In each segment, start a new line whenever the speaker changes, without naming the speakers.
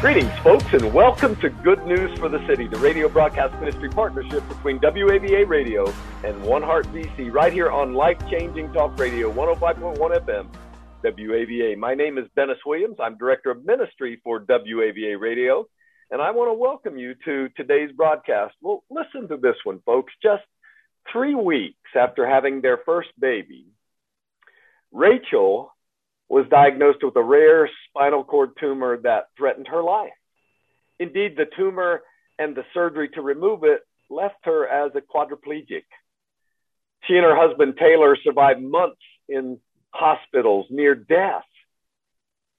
Greetings, folks, and welcome to Good News for the City, the radio broadcast ministry partnership between WAVA Radio and One Heart DC, right here on Life Changing Talk Radio, 105.1 FM, WAVA. My name is Dennis Williams. I'm Director of Ministry for WAVA Radio, and I want to welcome you to today's broadcast. Well, listen to this one, folks. Just three weeks after having their first baby, Rachel was diagnosed with a rare spinal cord tumor that threatened her life. Indeed, the tumor and the surgery to remove it left her as a quadriplegic. She and her husband Taylor survived months in hospitals near death.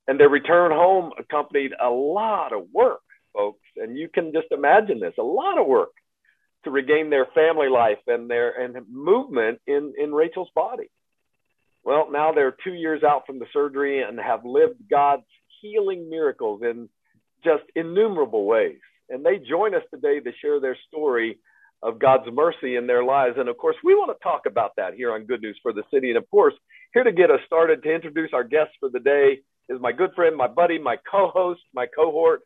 And their return home accompanied a lot of work, folks. And you can just imagine this a lot of work to regain their family life and their and movement in, in Rachel's body. Well, now they're two years out from the surgery and have lived God's healing miracles in just innumerable ways. And they join us today to share their story of God's mercy in their lives. And of course, we want to talk about that here on Good News for the City. And of course, here to get us started to introduce our guests for the day is my good friend, my buddy, my co host, my cohort.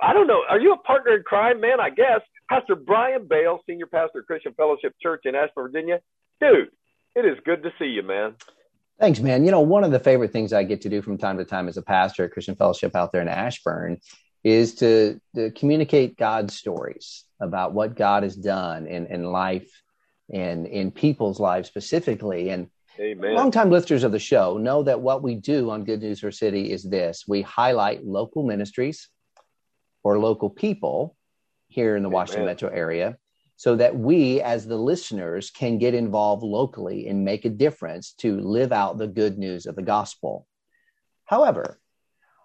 I don't know. Are you a partner in crime, man? I guess. Pastor Brian Bale, Senior Pastor Christian Fellowship Church in Ashburn, Virginia. Dude, it is good to see you, man.
Thanks, man. You know, one of the favorite things I get to do from time to time as a pastor at Christian Fellowship out there in Ashburn is to, to communicate God's stories about what God has done in, in life and in people's lives specifically. And
Amen.
longtime listeners of the show know that what we do on Good News for City is this we highlight local ministries or local people here in the
Amen.
Washington metro area so that we as the listeners can get involved locally and make a difference to live out the good news of the gospel. However,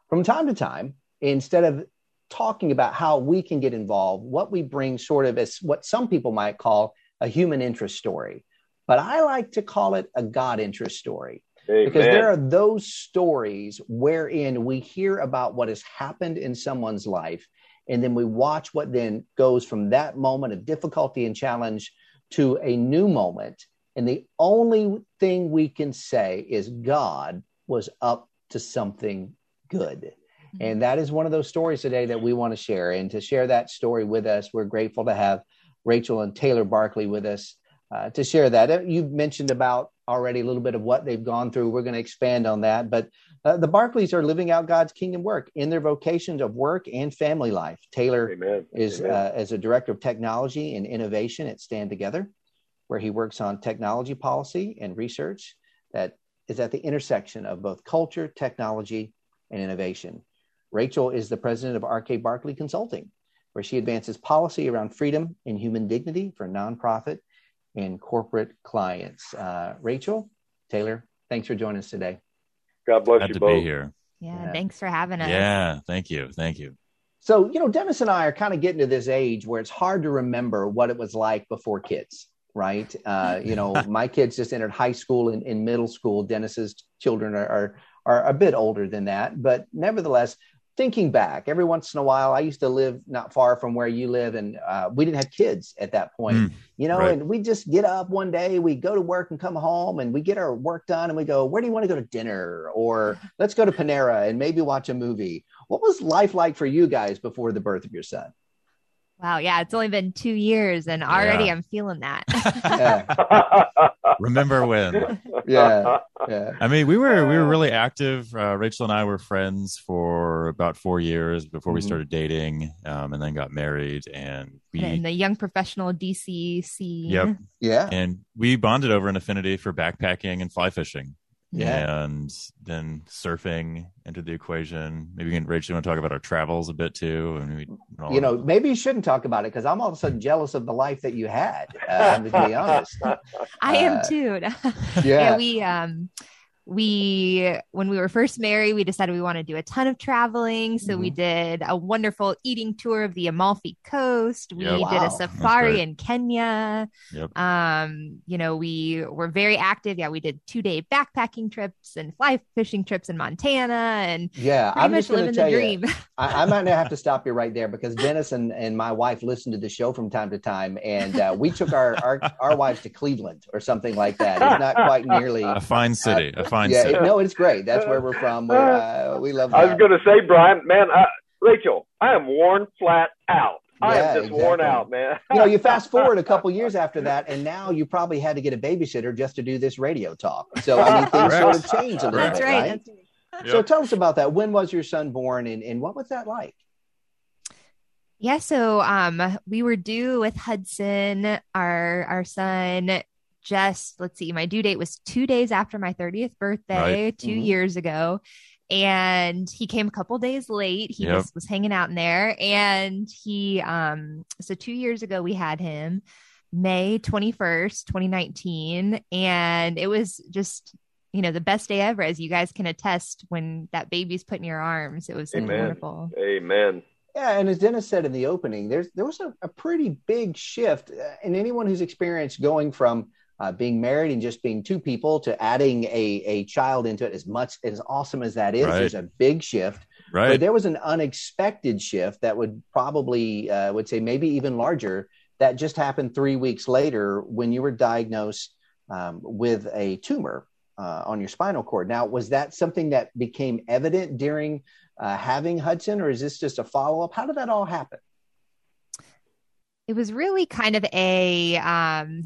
from time to time, instead of talking about how we can get involved, what we bring sort of as what some people might call a human interest story. But I like to call it a God interest story
Amen.
because there are those stories wherein we hear about what has happened in someone's life and then we watch what then goes from that moment of difficulty and challenge to a new moment. And the only thing we can say is god was up to something good. Mm-hmm. And that is one of those stories today that we want to share. And to share that story with us we're grateful to have rachel and taylor barkley with us uh, to share that Uh, you've mentioned about already a little bit of what they've gone through we're going to expand on that but uh, the Barkleys are living out God's kingdom work in their vocations of work and family life. Taylor
Amen.
is
Amen.
uh, as a director of technology and innovation at Stand Together, where he works on technology policy and research that is at the intersection of both culture, technology, and innovation. Rachel is the president of RK Barkley Consulting, where she advances policy around freedom and human dignity for nonprofit and corporate clients. Uh, Rachel, Taylor, thanks for joining us today.
God bless
Glad
you
to
both.
be here.
Yeah,
Yeah.
thanks for having us.
Yeah, thank you, thank you.
So, you know, Dennis and I are kind of getting to this age where it's hard to remember what it was like before kids, right? Uh, you know, my kids just entered high school and in middle school. Dennis's children are, are are a bit older than that, but nevertheless, thinking back, every once in a while, I used to live not far from where you live, and uh, we didn't have kids at that point,
Mm,
you know,
right.
and we just get up one day, we go to work and come home, and we get our work done, and we go, where do you want to go to dinner, or let's go to Panera and maybe watch a movie. What was life like for you guys before the birth of your son?
Wow. Yeah. It's only been two years and already
Yeah.
I'm feeling that.
Yeah,
Remember when?
yeah, yeah.
I mean, we were we were really active. Uh, Rachel and I were friends for about four years before we
Mhm.
started dating, um, and then got married. And we
in the young professional DC scene.
Yep.
Yeah.
and we bonded over an affinity for backpacking and fly fishing.
Yeah.
And then surfing entered the equation. Maybe we can, Rachel, you want to talk about our travels a bit too? And we, all
You know,
of-
maybe you shouldn't talk about it because I'm all of a sudden jealous of the life that you had. Uh, to be honest.
I am
Uh,
too.
Yeah.
we um we when we were first married we decided we want to do a ton of traveling so mm-hmm. we did a wonderful eating tour of the amalfi coast we yep. did wow. a safari in kenya yep. um you know we were very active yeah we did two day backpacking trips and fly fishing trips in montana and
yeah i'm just living the dream you, I, I, might have to stop you right there because dennis and, and my wife listen to the show from time to time and uh, we took our, our our wives to cleveland or something like that it's not quite nearly
a fine city uh, a fine
yeah,
city.
no, it's great. That's where we're from. we uh, we love. That.
I was going to say, Brian, man, I, Rachel, I am worn flat out. Yeah, I am just exactly. worn out, man.
you know, you fast forward a couple years after that, and now you probably had to get a babysitter just to do this radio talk. So I mean, things sort of change a little That's bit, right? right? So tell us about that. When was your son born, and, and what was that like?
Yeah, so um, we were due with Hudson, our our son, just let's see, my due date was two days after my 30th birthday, right. 2 mm-hmm. years ago. And he came a couple days late. He yep. was, was hanging out in there. And he um so two years ago we had him May 21st, 2019. And it was just you know the best day ever as you guys can attest when that baby's put in your arms it was Amen. wonderful
Amen.
Yeah, and as Dennis said in the opening, there's there was a, a pretty big shift, uh, and anyone who's experienced going from uh, being married and just being two people to adding a, a child into it as much as awesome as that is right. there's a big shift. Right. but there was an unexpected shift that would probably uh, would say maybe even larger that just happened three weeks later when you were diagnosed um, with a tumor uh, on your spinal cord. Now was that something that became evident during uh, having hudson or is this just a follow-up? How did that all happen?
It was really kind of a um,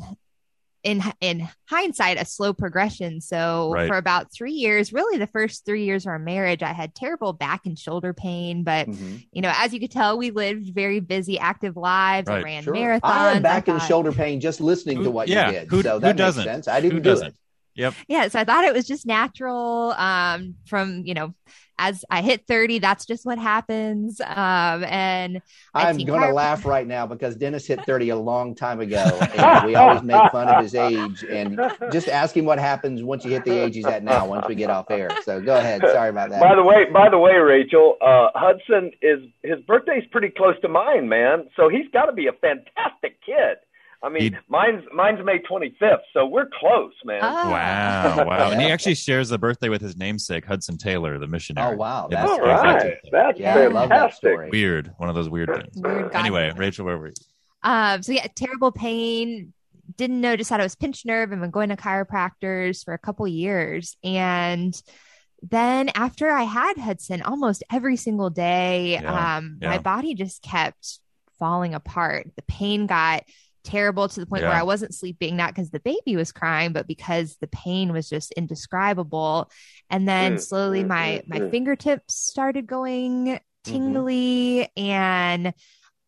in in hindsight a slow progression so right. for about three years really the first three years of our marriage i had terrible back and shoulder pain but mm-hmm. you know as you could tell we lived very busy active lives right. i ran sure. marathons i
had back and shoulder pain just listening who, to what
yeah,
you did
who,
so that
who doesn't?
sense i didn't who do doesn't? it
Yep.
Yeah. So I thought it was just natural um, from, you know, as I hit 30, that's just what happens. Um, and
I'm going to laugh right now because Dennis hit 30 a long time ago. And we always make fun of his age and just ask him what happens once you hit the age he's at now, once we get off air. So go ahead. Sorry about that.
By the way, by the way, Rachel, uh, Hudson is his birthday's pretty close to mine, man. So he's got to be a fantastic kid. I mean, he, mine's mine's May 25th, so we're close, man.
Oh. Wow, wow! And he actually shares the birthday with his namesake Hudson Taylor, the missionary.
Oh wow,
that's all right. That's yeah, fantastic.
That weird, one of those weird things. Weird anyway, Rachel, where were you?
Um, so yeah, terrible pain. Didn't know, just had it was pinched nerve. I've been going to chiropractors for a couple years, and then after I had Hudson, almost every single day, yeah, um, yeah. my body just kept falling apart. The pain got terrible to the point yeah. where I wasn't sleeping, not because the baby was crying, but because the pain was just indescribable. And then mm, slowly mm, my mm, my fingertips started going mm-hmm. tingly mm-hmm. and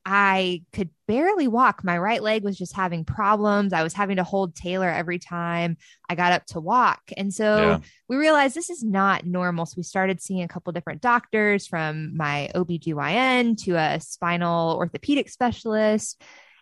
I could barely walk. My right leg was just having problems. I was having to hold Taylor every time I got up to walk. And so yeah. we realized this is not normal. So we started seeing a couple different doctors from my OBGYN to a spinal orthopedic specialist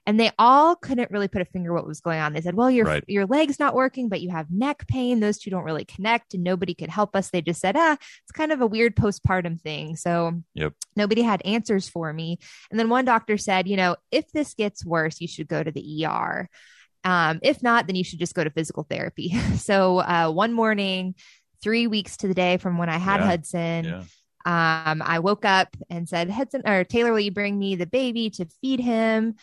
and they all couldn't really put a finger what was going on. They said, "Well, your right. your leg's not working, but you have neck pain. Those two don't really connect, and nobody could help us." They just said, "Ah, it's kind of a weird postpartum thing." So,
yep.
nobody had answers for me. And then one doctor said, "You know, if this gets worse, you should go to the ER. Um, if not, then you should just go to physical therapy." so, uh, one morning, three weeks to the day from when I had yeah. Hudson. Yeah. Um, I woke up and said, Hudson or Taylor, will you bring me the baby to feed him?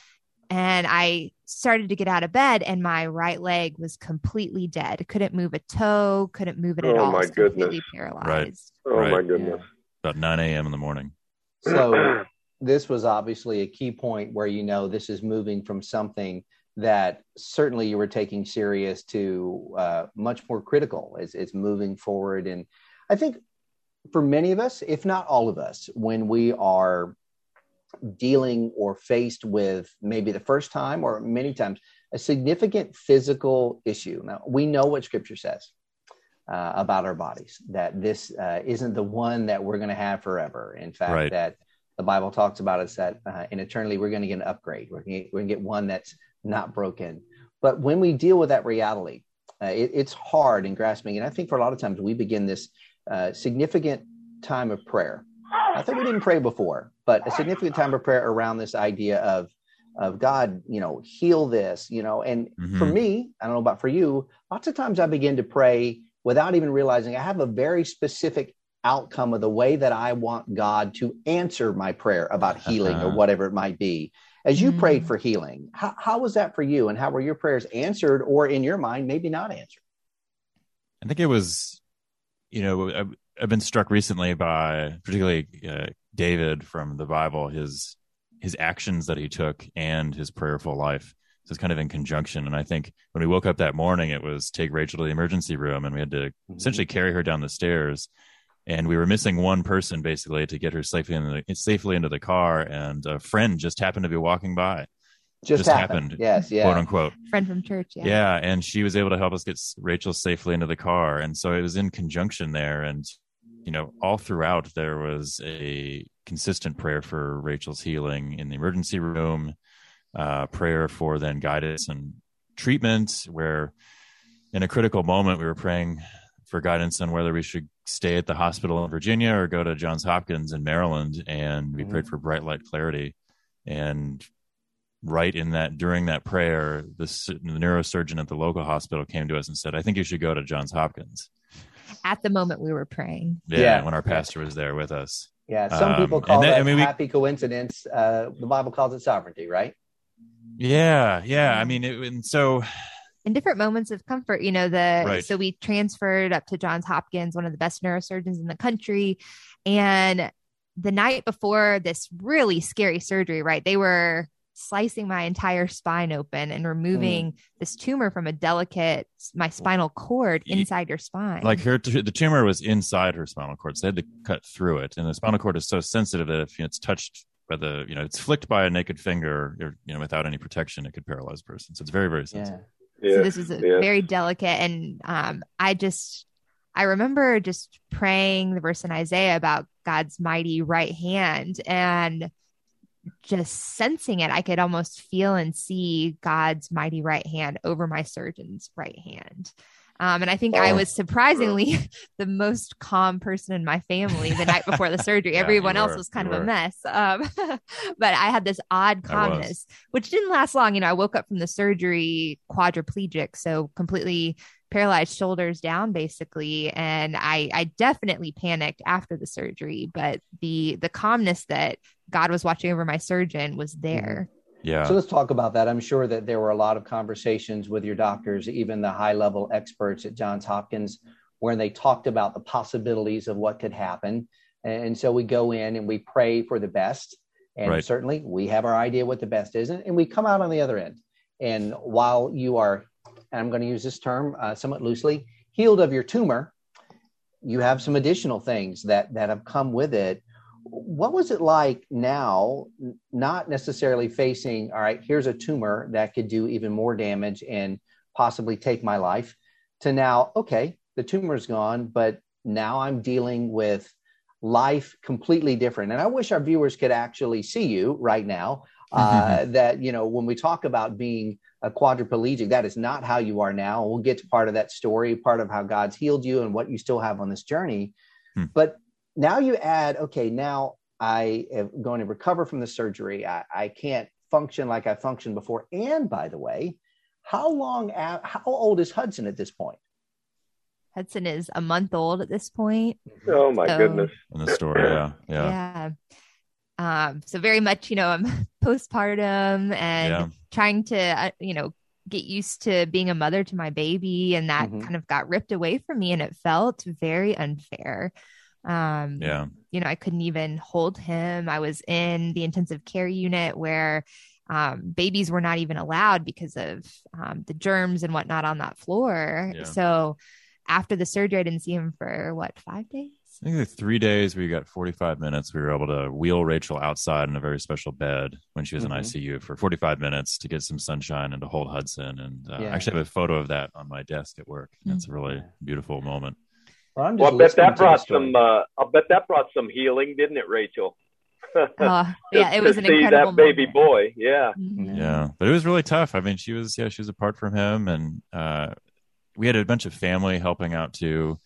And I started to get out of bed, and my right leg was completely dead. Couldn't move a toe, couldn't move it at
oh,
all.
My goodness.
paralyzed.
Right.
Oh
right.
my goodness.
About 9 a.m. in the morning.
So this was obviously a key point where you know this is moving from something that certainly you were taking serious to uh, much more critical. It's, it's moving forward, and I think for many of us, if not all of us, when we are dealing or faced with maybe the first time or many times a significant physical issue. Now, we know what scripture says uh, about our bodies, that this uh, isn't the one that we're going to have forever. In fact, right. that the Bible talks about us that uh, in eternity we're going to get an upgrade. We're going to get one that's not broken. But when we deal with that reality, uh, it, it's hard in grasping. And I think for a lot of times we begin this uh, significant time of prayer. I think we didn't pray before, but a significant time of prayer around this idea of of God, you know, heal this, you know. And
Mhm.
for me, I don't know about for you, lots of times I begin to pray without even realizing I have a very specific outcome of the way that I want God to answer my prayer about healing or
Uh-huh.
whatever it might be. As you
Mm.
prayed for healing, how, how was that for you? And how were your prayers answered or in your mind, maybe not answered?
I think it was, you know, I've, I've been struck recently by particularly uh, David from the Bible, his his actions that he took and his prayerful life. So it's kind of in conjunction. And I think when we woke up that morning, it was take Rachel to the emergency room, and we had to essentially carry her down the stairs. And we were missing one person basically to get her safely into the, safely into the car. And a friend just happened to be walking by,
Just,
Just
happened.
happened,
Yes, yeah.
quote unquote.
Friend from church. Yeah.
Yeah. and she was able to help us get Rachel safely into the car, and so it was in conjunction there, and you know, all throughout there was a consistent prayer for Rachel's healing in the emergency room, uh, prayer for then guidance and treatment, where in a critical moment we were praying for guidance on whether we should stay at the hospital in Virginia or go to Johns Hopkins in Maryland, and we
Mhm.
prayed for bright light clarity, and right in that during that prayer, the, the neurosurgeon at the local hospital came to us and said, "I think you should go to Johns Hopkins."
At the moment we were praying.
Yeah,
Yeah.
when our pastor was there with us.
Yeah, some
Um,
people call
then-
that
I mean, we-
happy coincidence. Uh, the Bible calls it sovereignty, right?
Yeah, yeah. I mean, it, and so
in different moments of comfort you know the
Right.
so we transferred up to johns hopkins one of the best neurosurgeons in the country and the night before this really scary surgery right they were slicing my entire spine open and removing this tumor from a delicate my spinal cord inside your spine
like her the tumor was inside her spinal cord, so they had to cut through it. And the spinal cord is so sensitive that if you know, it's touched by the, you know, it's flicked by a naked finger, or you know, without any protection, it could paralyze a person. So it's very, very sensitive.
so this was a
yeah.
very delicate and um i just i remember just praying the verse in isaiah about god's mighty right hand and just sensing it i could almost feel and see god's mighty right hand over my surgeon's right hand um, and I think I
Oh.
was surprisingly the most calm person in my family the night before the surgery.
Yeah,
Everyone else
were.
was kind of a mess. Um, but I had this odd calmness which didn't last long. You know, I woke up from the surgery quadriplegic, so completely paralyzed shoulders down basically and I I definitely panicked after the surgery, but the the calmness that God was watching over my surgeon was there.
Yeah.
So let's talk about that. I'm sure that there were a lot of conversations with your doctors, even the high level experts at Johns Hopkins, where they talked about the possibilities of what could happen. And so we go in and we pray for the best. And
Right.
certainly we have our idea what the best is. And, and we come out on the other end. And while you are, and I'm going to use this term uh, somewhat loosely, healed of your tumor, you have some additional things that that have come with it what was it like now not necessarily facing all right here's a tumor that could do even more damage and possibly take my life to now okay the tumor's gone but now i'm dealing with life completely different. And i wish our viewers could actually see you right now uh, that you know when we talk about being a quadriplegic that is not how you are now. We'll get to part of that story part of how god's healed you and what you still have on this journey.
Hmm.
but now you add okay now i am going to recover from the surgery i, I can't function like i functioned before and by the way how long how old is hudson at this point
Hudson is a month old at this point.
Oh my
So-
goodness.
in the story. Yeah. Yeah.
Yeah. Um, so very much, you know, I'm postpartum and
Yeah.
trying to, uh, you know, get used to being a mother to my baby, and that
Mhm.
kind of got ripped away from me, and it felt very unfair. Um,
Yeah.
you know, I couldn't even hold him. I was in the intensive care unit where um, babies were not even allowed because of um, the germs and whatnot on that floor.
Yeah.
So after the surgery, I didn't see him for what, five days?
I think the three days where you got 45 minutes, we were able to wheel Rachel outside in a very special bed when she was
Mhm.
in ICU for 45 minutes to get some sunshine and to hold Hudson. And uh,
Yeah.
I actually have a photo of that on my desk at work. And It's a really beautiful moment.
Well, I'm
Well, I bet that brought some. Uh, I bet that brought some healing, didn't it, Rachel?
Oh, yeah, it was
to
an
see
incredible
that baby
moment.
boy. Yeah.
Mhm.
Yeah. But it was really tough. I mean, she was, yeah, she was apart from him. And uh, we had a bunch of family helping out too.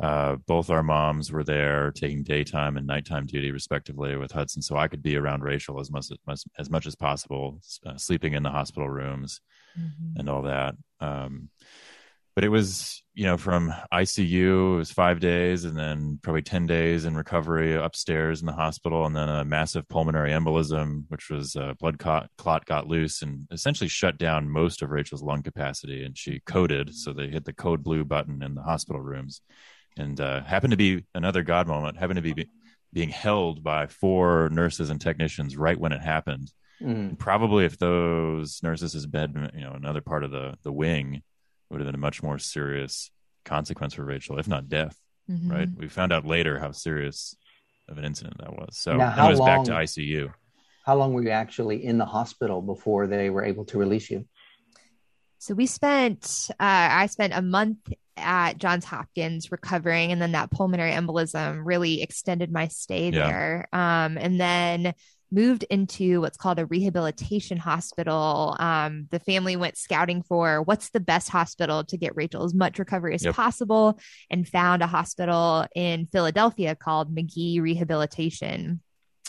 Uh, both our moms were there taking daytime and nighttime duty respectively with Hudson, so I could be around Rachel as much as, as much as possible, uh, sleeping in the hospital rooms mm-hmm. and all that. Um, but it was you know from ICU it was five days and then probably ten days in recovery upstairs in the hospital and then a massive pulmonary embolism which was a blood clot, clot got loose and essentially shut down most of Rachel's lung capacity and she coded so they hit the code blue button in the hospital rooms and uh, happened to be another God moment happened to be being held by four nurses and technicians right when it happened. Mm. Probably if those nurses had been, you know, another part of the the wing, would have been a much more serious consequence for Rachel, if not death. Mm-hmm. Right? We found out later how serious of an incident that was. So now, how was long, back to ICU.
How long were you actually in the hospital before they were able to release you?
So we spent, uh, I spent a month at Johns Hopkins recovering, and then that pulmonary embolism really extended my stay yeah. there. Um, and then moved into what's called a rehabilitation hospital. Um, the family went scouting for what's the best hospital to get Rachel as much recovery as yep. possible and found a hospital in Philadelphia called Magee Rehabilitation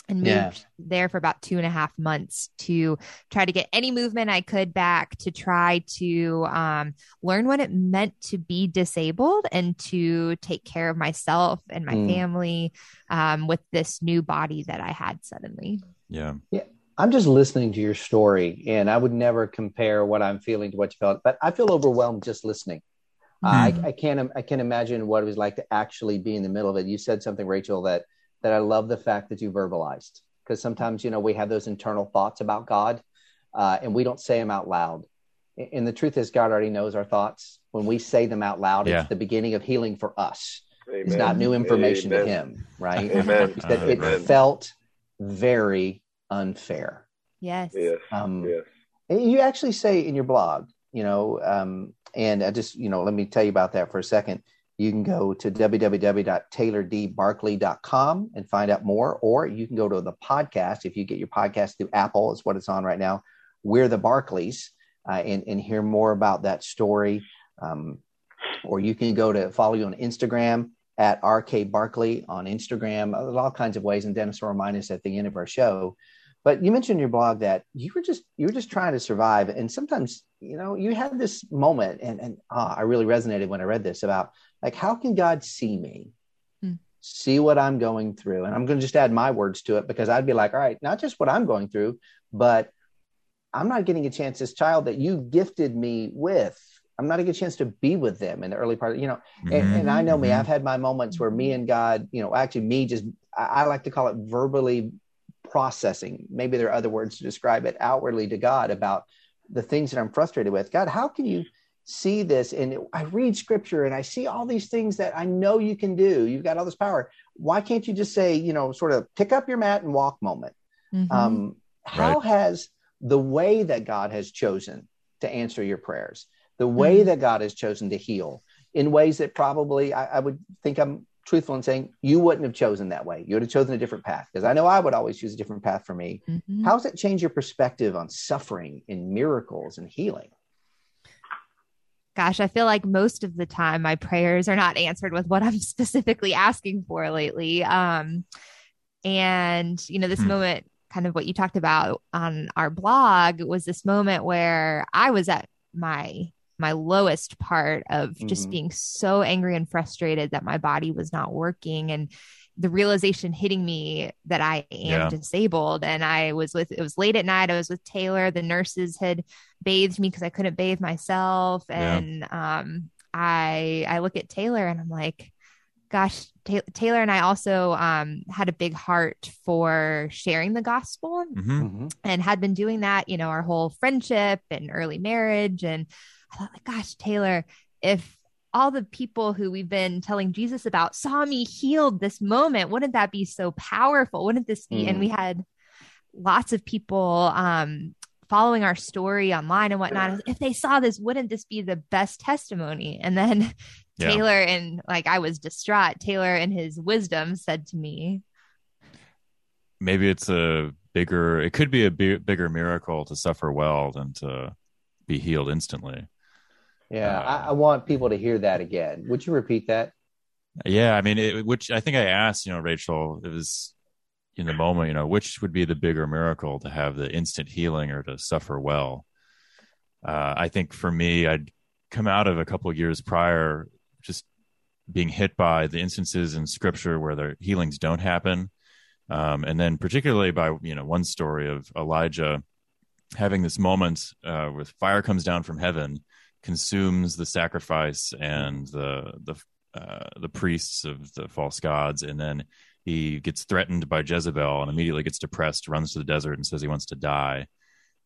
and moved yeah. there for about two and a half months to try to get any movement I could back to try to um, learn what it meant to be disabled and to take care of myself and my mm. family um, with this new body that I had suddenly.
Yeah.
Yeah. I'm just listening to your story, and I would never compare what I'm feeling to what you felt, but I feel overwhelmed just listening. Mm. I, I can't I can't imagine what it was like to actually be in the middle of it. You said something, Rachel, that that I love the fact that you verbalized because sometimes you know we have those internal thoughts about God, uh, and we don't say them out loud. And the truth is, God already knows our thoughts. When we say them out loud, yeah. it's the beginning of healing for us. Amen. It's not new information Amen. to Him, right?
Amen.
that it felt very unfair.
Yes.
Yes. Um, yes.
You actually say in your blog, you know, um, and I just, you know, let me tell you about that for a second. You can go to www.taylordbarkley.com and find out more, or you can go to the podcast. If you get your podcast through Apple, is what it's on right now. We're the Barkleys, uh, and, and hear more about that story. Um, or you can go to follow you on Instagram at RK Barkley on Instagram. There's all kinds of ways, and Dennis will remind us at the end of our show. But you mentioned in your blog that you were just you were just trying to survive, and sometimes you know you had this moment, and and ah, I really resonated when I read this about like how can God see me, hmm. see what I'm going through, and I'm going to just add my words to it because I'd be like, all right, not just what I'm going through, but I'm not getting a chance this child that you gifted me with I'm not a good chance to be with them in the early part, you know. Mm-hmm. And, and, I know me, mm-hmm. I've had my moments where me and God, you know, actually me just, I, I, like to call it verbally processing. Maybe there are other words to describe it outwardly to God about the things that I'm frustrated with. God, how can you see this? And I read scripture and I see all these things that I know you can do. You've got all this power. Why can't you just say, you know, sort of pick up your mat and walk moment? Mm-hmm. Um, how right. has the way that God has chosen to answer your prayers? the way mm-hmm. that God has chosen to heal in ways that probably I, I, would think I'm truthful in saying you wouldn't have chosen that way. You would have chosen a different path because I know I would always choose a different path for me. Mm-hmm. How does it change your perspective on suffering and miracles and healing?
Gosh, I feel like most of the time my prayers are not answered with what I'm specifically asking for lately. Um, and you know, this hmm. moment, kind of what you talked about on our blog, was this moment where I was at my my lowest part of just mm-hmm. being so angry and frustrated that my body was not working and the realization hitting me that I am yeah. disabled. And I was with, it was late at night. I was with Taylor. The nurses had bathed me because I couldn't bathe myself. And yeah. um, I, I look at Taylor and I'm like, gosh, ta- Taylor and I also um, had a big heart for sharing the gospel mm-hmm. mm-hmm. and had been doing that, you know, our whole friendship and early marriage. And I thought, like, gosh, Taylor, if all the people who we've been telling Jesus about saw me healed this moment, wouldn't that be so powerful? Wouldn't this be? Mm. And we had lots of people um, following our story online and whatnot. If they saw this, wouldn't this be the best testimony? And then yeah. Taylor and like I was distraught. Taylor and his wisdom said to me,
maybe it's a bigger, it could be a bigger miracle to suffer well than to be healed instantly.
Yeah,
Uh,
I, I want people to hear that again. Would you repeat that?
Yeah, I mean, it, which I think I asked, you know, Rachel, it was in the moment, you know, which would be the bigger miracle to have the instant healing or to suffer well? Uh, I think for me, I'd come out of a couple of years prior just being hit by the instances in scripture where the healings don't happen. Um, and then particularly by, you know, one story of Elijah having this moment uh, where fire comes down from heaven, consumes the sacrifice and the, the, uh, the priests of the false gods, and then he gets threatened by Jezebel and immediately gets depressed, runs to the desert, and says he wants to die.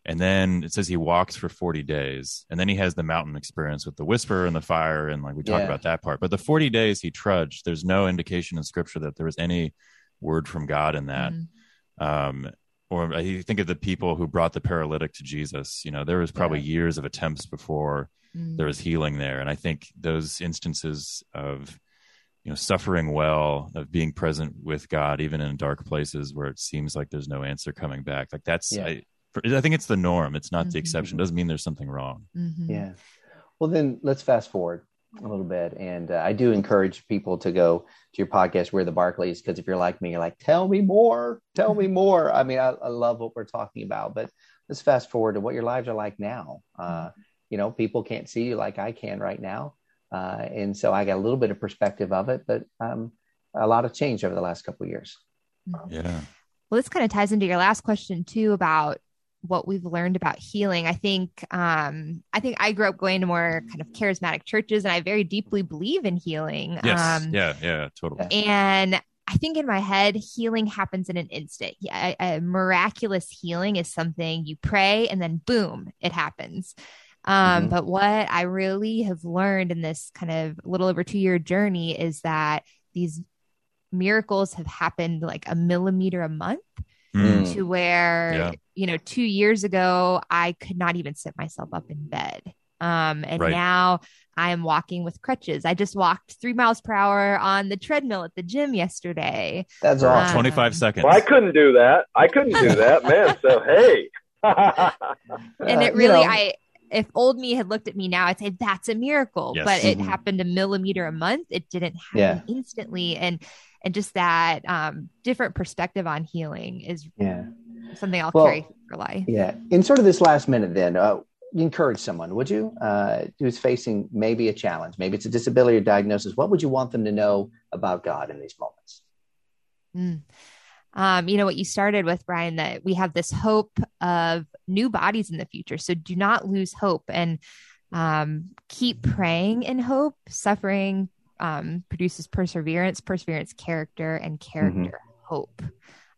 And then it says he walks for 40 days. And then he has the mountain experience with the whisper and the fire. And like we talk
Yeah.
about that part. But the 40 days he trudged, there's no indication in scripture that there was any word from God in that.
Mhm.
Um, or I think of the people who brought the paralytic to Jesus. You know, there was probably years of attempts before
Mm.
there was healing there. And I think those instances of, you know, suffering well, of being present with God, even in dark places where it seems like there's no answer coming back, like that's,
Yeah.
I, for, I think it's the norm. It's not the
Mhm.
exception. Doesn't mean there's something wrong.
Mhm.
Yeah. Well, then let's fast forward a little bit. And uh, I do encourage people to go to your podcast, We're the Barkleys, because if you're like me, you're like, tell me more, tell me more. I mean, I, I love what we're talking about, but let's fast forward to what your lives are like now. Uh, you know, people can't see you like I can right now. Uh, and so I got a little bit of perspective of it, but um, a lot of change over the last couple of years.
Yeah.
Well, this kind of ties into your last question too about what we've learned about healing. I think um I think I grew up going to more kind of charismatic churches and I very deeply believe in healing.
Yes.
Um
yeah. Yeah. Totally.
and I think in my head, healing happens in an instant. A, a miraculous healing is something you pray and then boom, it happens. Um,
Mhm.
But what I really have learned in this kind of little over two year journey is that these miracles have happened like a millimeter a month
Mm.
to where
Yeah.
you know two years ago i could not even sit myself up in bed um and
Right.
now i am walking with crutches i just walked three miles per hour on the treadmill at the gym yesterday
That's
For
awesome.
25 seconds.
Well, I couldn't do that. I couldn't do that, man. So hey.
and
Uh,
it
you
really
know,
i if old me had looked at me now i'd say that's a miracle
Yes.
but it
Mhm.
happened a millimeter a month it didn't happen
Yeah.
instantly and and just that um different perspective on healing is
Yeah.
something i'll
Well,
carry for life
Yeah. In sort of this last minute, then, uh, encourage someone, would you, uh, who's facing maybe a challenge, maybe it's a disability or diagnosis. What would you want them to know about God in these moments?
Mm. Um, you know what you started with, Brian, that we have this hope of new bodies in the future. So do not lose hope and um, keep praying in hope. Suffering um, produces perseverance, perseverance, character, and character, hope.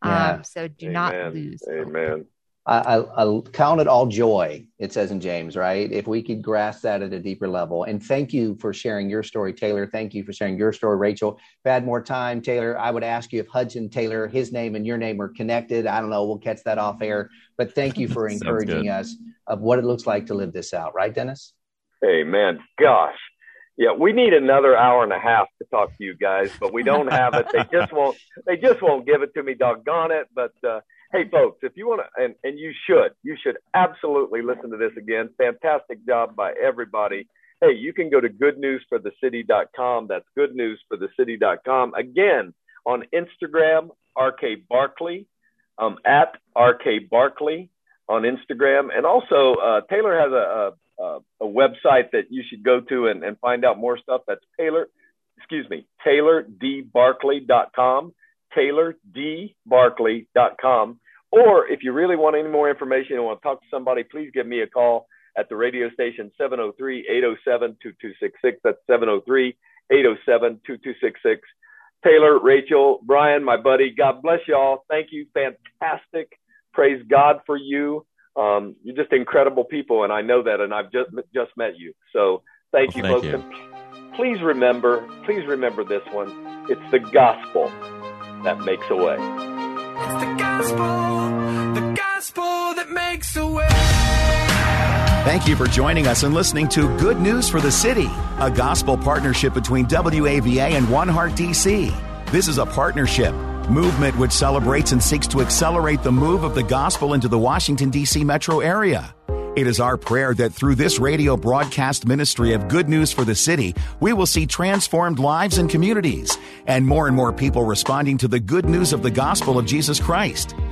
Yeah.
Um, so do not
Amen.
lose. hope.
Amen.
I, I, I count it all joy, it says in James, right? If we could grasp that at a deeper level. And thank you for sharing your story, Taylor. Thank you for sharing your story, Rachel. If I had more time, Taylor, I would ask you if Hudson Taylor, his name and your name are connected. I don't know. We'll catch that off air. But thank you for encouraging
good.
us of what it looks like to live this out, right, Dennis?
Hey, man, gosh. Yeah, we need another hour and a half to talk to you guys, but we don't have it. They just won't. They just won't give it to me. Doggone it! But uh, hey, folks, if you want to, and and you should, you should absolutely listen to this again. Fantastic job by everybody. Hey, you can go to goodnewsforthecity.com. That's goodnewsforthecity.com. Again, on Instagram, RK Barkley, um, at RK Barkley on Instagram. And also, uh, Taylor has a, a, a website that you should go to and, and find out more stuff. That's Taylor, excuse me, TaylorDBarkley.com, TaylorDBarkley.com. Or if you really want any more information and want to talk to somebody, please give me a call at the radio station 703-807-2266. That's 703-807-2266. Taylor, Rachel, Brian, my buddy, God bless y'all. Thank you. Fantastic. Praise God for you. Um, you're just incredible people, and I know that, and I've just just met you. So thank you,
Thank
folks.
you.
And please remember, please remember this one. It's the gospel that makes a way.
It's the gospel, the gospel that makes a way.
Thank you for joining us and listening to Good News for the City, a gospel partnership between WAVA and One Heart DC. This is a partnership movement which celebrates and seeks to accelerate the move of the gospel into the Washington, D.C. metro area. It is our prayer that through this radio broadcast ministry of good news for the city, we will see transformed lives and communities, and more and more people responding to the good news of the gospel of Jesus Christ.